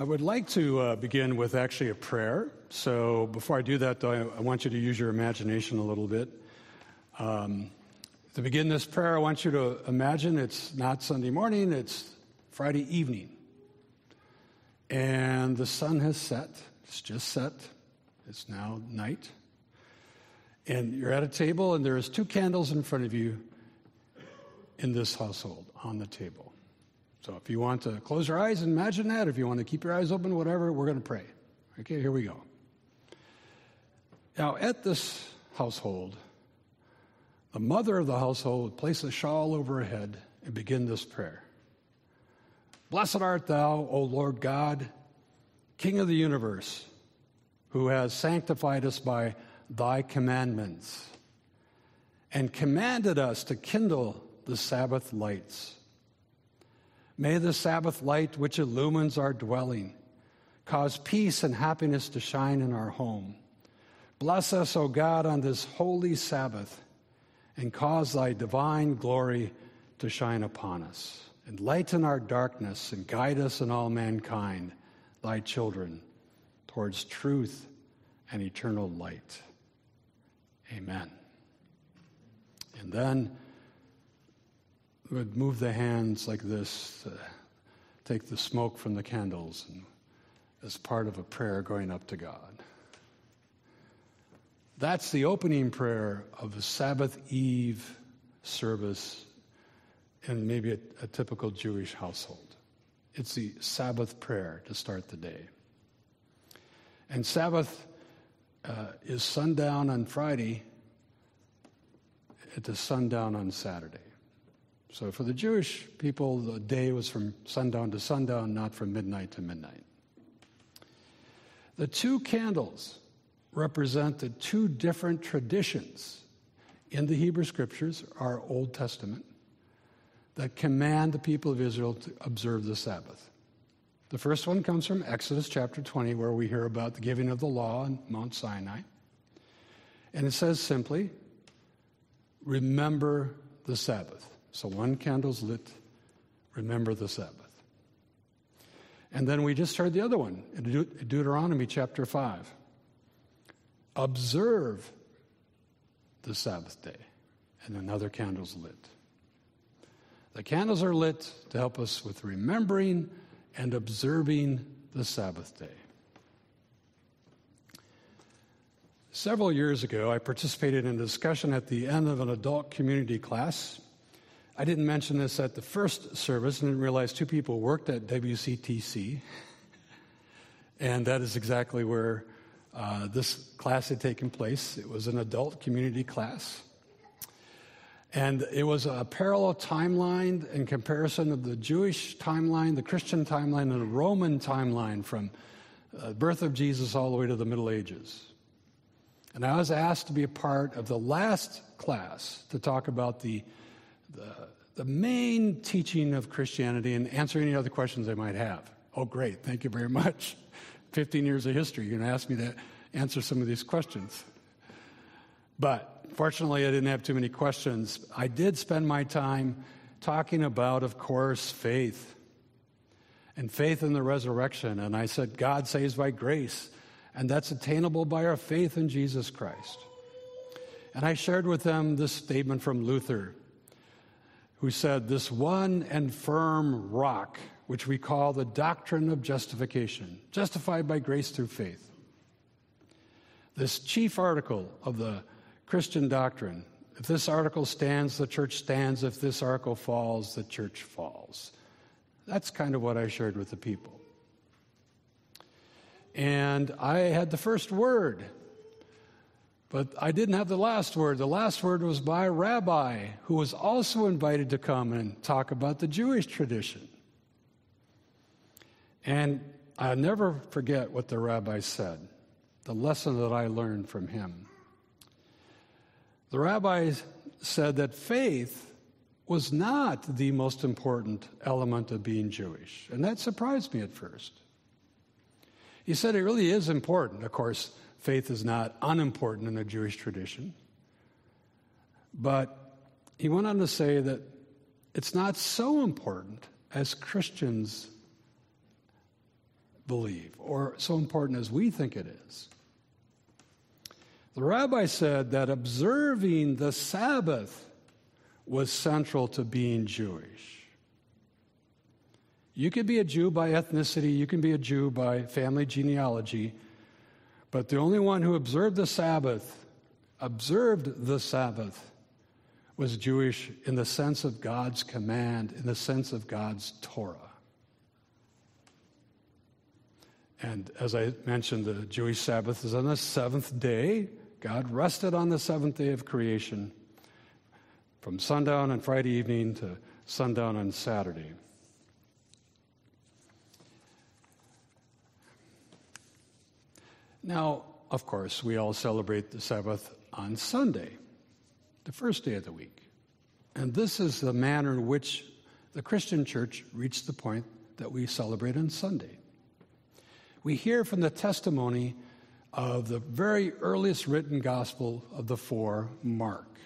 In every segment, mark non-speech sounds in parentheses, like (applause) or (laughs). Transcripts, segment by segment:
I would like to uh, begin with actually a prayer. So before I do that, though, I, I want you to use your imagination a little bit. Um, to begin this prayer, I want you to imagine it's not Sunday morning, it's Friday evening. And the sun has set. It's just set. It's now night. And you're at a table, and there's two candles in front of you in this household on the table. So if you want to close your eyes and imagine that, if you want to keep your eyes open, whatever, we're going to pray. Okay, here we go. Now, at this household, the mother of the household would place a shawl over her head and begin this prayer Blessed art thou, O Lord God, King of the universe, who has sanctified us by thy commandments and commanded us to kindle the Sabbath lights. May the Sabbath light which illumines our dwelling cause peace and happiness to shine in our home. Bless us, O God, on this holy Sabbath and cause thy divine glory to shine upon us. Enlighten our darkness and guide us and all mankind, thy children, towards truth and eternal light. Amen. And then would move the hands like this to take the smoke from the candles and, as part of a prayer going up to God. That's the opening prayer of a Sabbath Eve service in maybe a, a typical Jewish household. It's the Sabbath prayer to start the day. And Sabbath uh, is sundown on Friday, it is sundown on Saturday. So for the Jewish people, the day was from sundown to sundown, not from midnight to midnight. The two candles represent the two different traditions in the Hebrew Scriptures, our Old Testament, that command the people of Israel to observe the Sabbath. The first one comes from Exodus chapter 20, where we hear about the giving of the law on Mount Sinai. And it says simply, Remember the Sabbath. So one candle's lit. Remember the Sabbath. And then we just heard the other one in Deut- Deuteronomy chapter 5. Observe the Sabbath day. And another candle's lit. The candles are lit to help us with remembering and observing the Sabbath day. Several years ago, I participated in a discussion at the end of an adult community class I didn't mention this at the first service and didn't realize two people worked at WCTC. and that is exactly where uh, this class had taken place. It was an adult community class. And it was a parallel timeline in comparison of the Jewish timeline, the Christian timeline, and the Roman timeline from uh, birth of Jesus all the way to the Middle Ages. And I was asked to be a part of the last class to talk about the the, the main teaching of Christianity and answer any other questions they might have. Oh, great. Thank you very much. (laughs) 15 years of history. You're going to ask me to answer some of these questions. But fortunately, I didn't have too many questions. I did spend my time talking about, of course, faith and faith in the resurrection. And I said, God saves by grace, and that's attainable by our faith in Jesus Christ. And I shared with them this statement from Luther who said, This one and firm rock, which we call the doctrine of justification, justified by grace through faith. This chief article of the Christian doctrine if this article stands, the church stands. If this article falls, the church falls. That's kind of what I shared with the people. And I had the first word but I didn't have the last word. The last word was by a rabbi who was also invited to come and talk about the Jewish tradition. And I'll never forget what the rabbi said, the lesson that I learned from him. The rabbi said that faith was not the most important element of being Jewish. And that surprised me at first. He said it really is important. Of course, faith is not unimportant in the Jewish tradition. But he went on to say that it's not so important as Christians believe or so important as we think it is. The rabbi said that observing the Sabbath was central to being Jewish. You could be a Jew by ethnicity, you can be a Jew by family genealogy, but the only one who observed the Sabbath, observed the Sabbath, was Jewish in the sense of God's command, in the sense of God's Torah. And as I mentioned, the Jewish Sabbath is on the seventh day. God rested on the seventh day of creation from sundown on Friday evening to sundown on Saturday. Now, of course, we all celebrate the Sabbath on Sunday, the first day of the week. And this is the manner in which the Christian church reached the point that we celebrate on Sunday. We hear from the testimony of the very earliest written gospel of the four, Mark.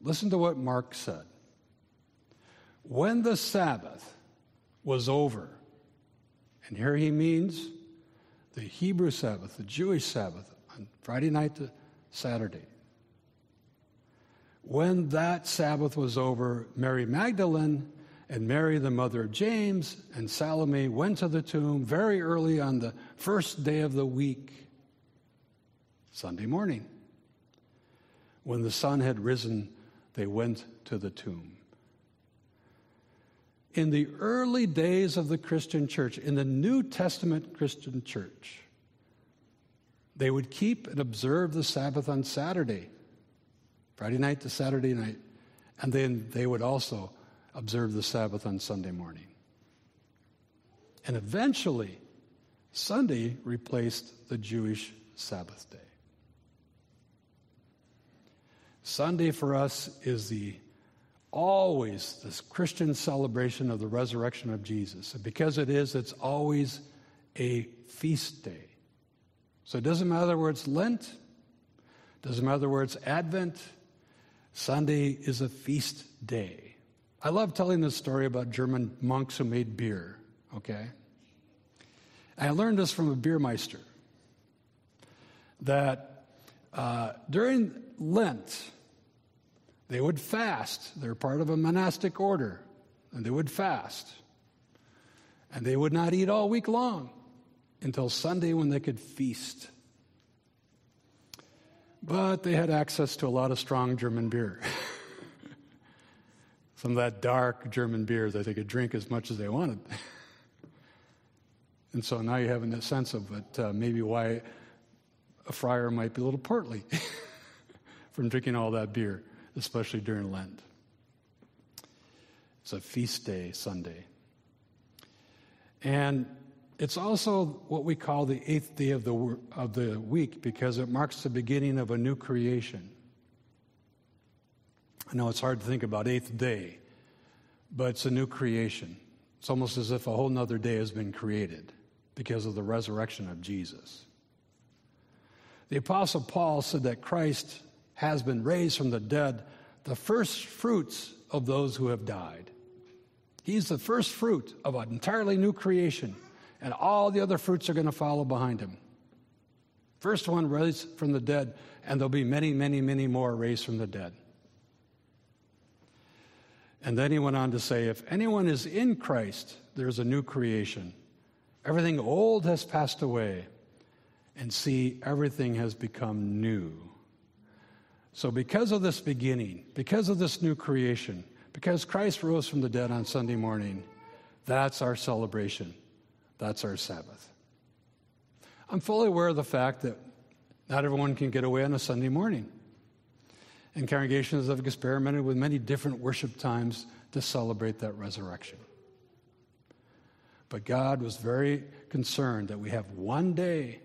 Listen to what Mark said. When the Sabbath was over, and here he means the Hebrew Sabbath, the Jewish Sabbath, on Friday night to Saturday. When that Sabbath was over, Mary Magdalene and Mary, the mother of James, and Salome went to the tomb very early on the first day of the week, Sunday morning. When the sun had risen, they went to the tomb in the early days of the Christian church, in the New Testament Christian church, they would keep and observe the Sabbath on Saturday, Friday night to Saturday night, and then they would also observe the Sabbath on Sunday morning. And eventually, Sunday replaced the Jewish Sabbath day. Sunday for us is the always this Christian celebration of the resurrection of Jesus. And because it is, it's always a feast day. So it doesn't matter whether it's Lent, doesn't matter whether it's Advent, Sunday is a feast day. I love telling this story about German monks who made beer, okay? I learned this from a beermeister that uh, during Lent, they would fast. They're part of a monastic order, and they would fast. And they would not eat all week long until Sunday when they could feast. But they had access to a lot of strong German beer. (laughs) Some of that dark German beer that they could drink as much as they wanted. (laughs) and so now you have a sense of it, uh, maybe why a friar might be a little portly (laughs) from drinking all that beer especially during Lent. It's a feast day, Sunday. And it's also what we call the eighth day of the, of the week because it marks the beginning of a new creation. I know it's hard to think about eighth day, but it's a new creation. It's almost as if a whole nother day has been created because of the resurrection of Jesus. The Apostle Paul said that Christ has been raised from the dead, the first fruits of those who have died. He's the first fruit of an entirely new creation, and all the other fruits are going to follow behind him. First one raised from the dead, and there'll be many, many, many more raised from the dead. And then he went on to say, If anyone is in Christ, there's a new creation. Everything old has passed away, and see, everything has become new. So, because of this beginning, because of this new creation, because Christ rose from the dead on Sunday morning, that's our celebration. That's our Sabbath. I'm fully aware of the fact that not everyone can get away on a Sunday morning. And congregations have experimented with many different worship times to celebrate that resurrection. But God was very concerned that we have one day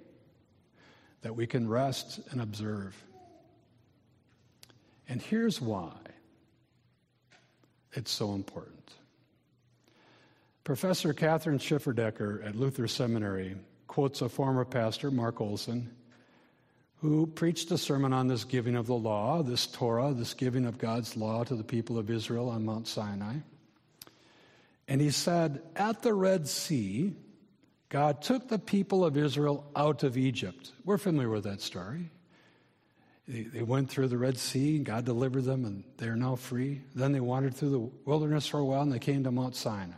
that we can rest and observe. And here's why it's so important. Professor Kathryn Schifferdecker at Luther Seminary quotes a former pastor, Mark Olson, who preached a sermon on this giving of the law, this Torah, this giving of God's law to the people of Israel on Mount Sinai. And he said, At the Red Sea, God took the people of Israel out of Egypt. We're familiar with that story. They, they went through the Red Sea, and God delivered them, and they're now free. Then they wandered through the wilderness for a while, and they came to Mount Sinai.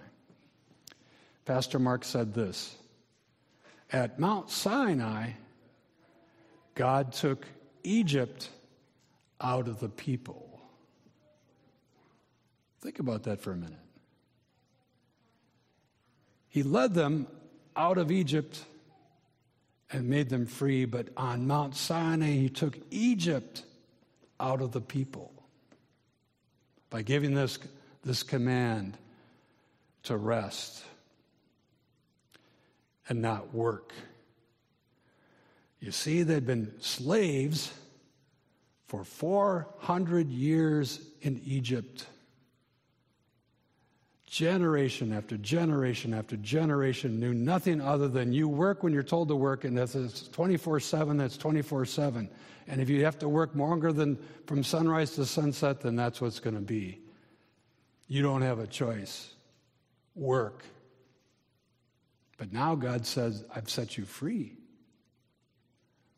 Pastor Mark said this At Mount Sinai, God took Egypt out of the people. Think about that for a minute. He led them out of Egypt and made them free, but on Mount Sinai, he took Egypt out of the people by giving this, this command to rest and not work. You see, they'd been slaves for 400 years in Egypt. Generation after generation after generation knew nothing other than you work when you're told to work, and that's it's 24 7, that's 24 7. And if you have to work longer than from sunrise to sunset, then that's what's going to be. You don't have a choice. Work. But now God says, I've set you free.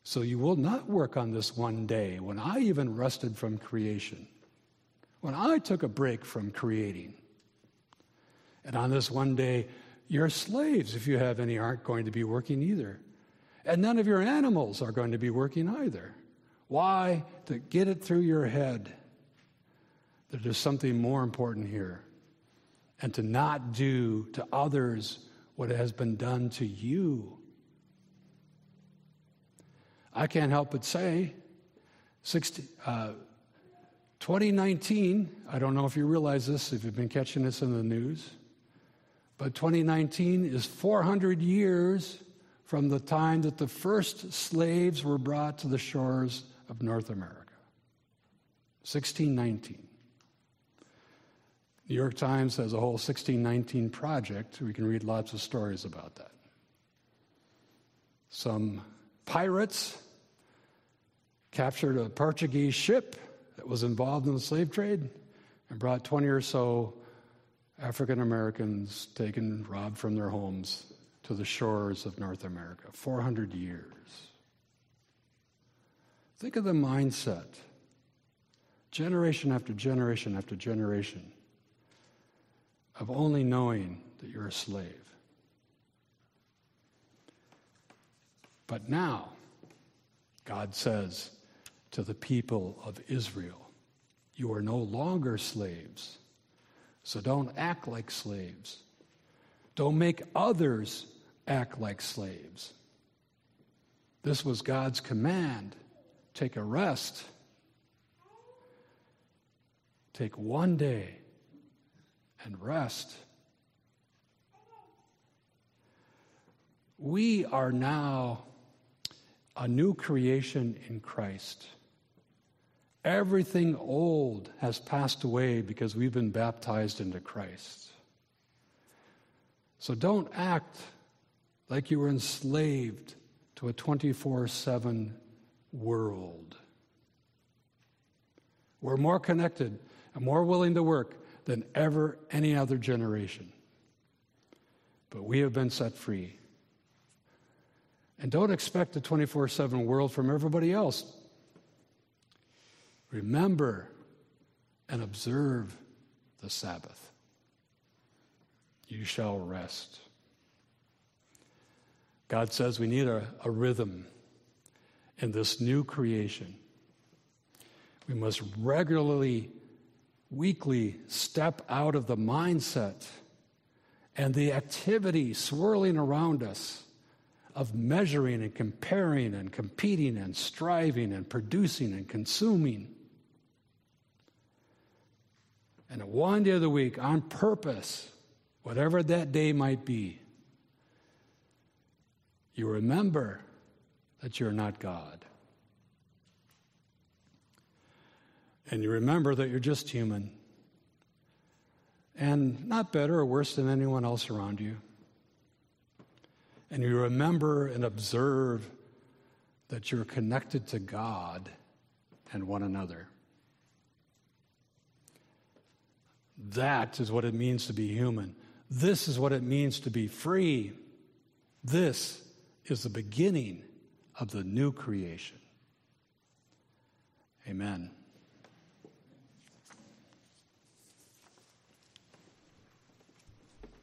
So you will not work on this one day when I even rested from creation, when I took a break from creating. And on this one day, your slaves, if you have any, aren't going to be working either. And none of your animals are going to be working either. Why? To get it through your head that there's something more important here. And to not do to others what has been done to you. I can't help but say, 60, uh, 2019, I don't know if you realize this, if you've been catching this in the news, but 2019 is 400 years from the time that the first slaves were brought to the shores of North America. 1619. New York Times has a whole 1619 project. We can read lots of stories about that. Some pirates captured a Portuguese ship that was involved in the slave trade and brought 20 or so African Americans taken, robbed from their homes to the shores of North America. 400 years. Think of the mindset. Generation after generation after generation of only knowing that you're a slave. But now, God says to the people of Israel, You are no longer slaves so don't act like slaves. Don't make others act like slaves. This was God's command. Take a rest. Take one day and rest. We are now a new creation in Christ. Everything old has passed away because we've been baptized into Christ. So don't act like you were enslaved to a 24 7 world. We're more connected and more willing to work than ever any other generation. But we have been set free. And don't expect a 24 7 world from everybody else. Remember and observe the Sabbath. You shall rest. God says we need a, a rhythm in this new creation. We must regularly, weekly step out of the mindset and the activity swirling around us of measuring and comparing and competing and striving and producing and consuming and one day of the week, on purpose, whatever that day might be, you remember that you're not God. And you remember that you're just human and not better or worse than anyone else around you. And you remember and observe that you're connected to God and one another. That is what it means to be human. This is what it means to be free. This is the beginning of the new creation. Amen.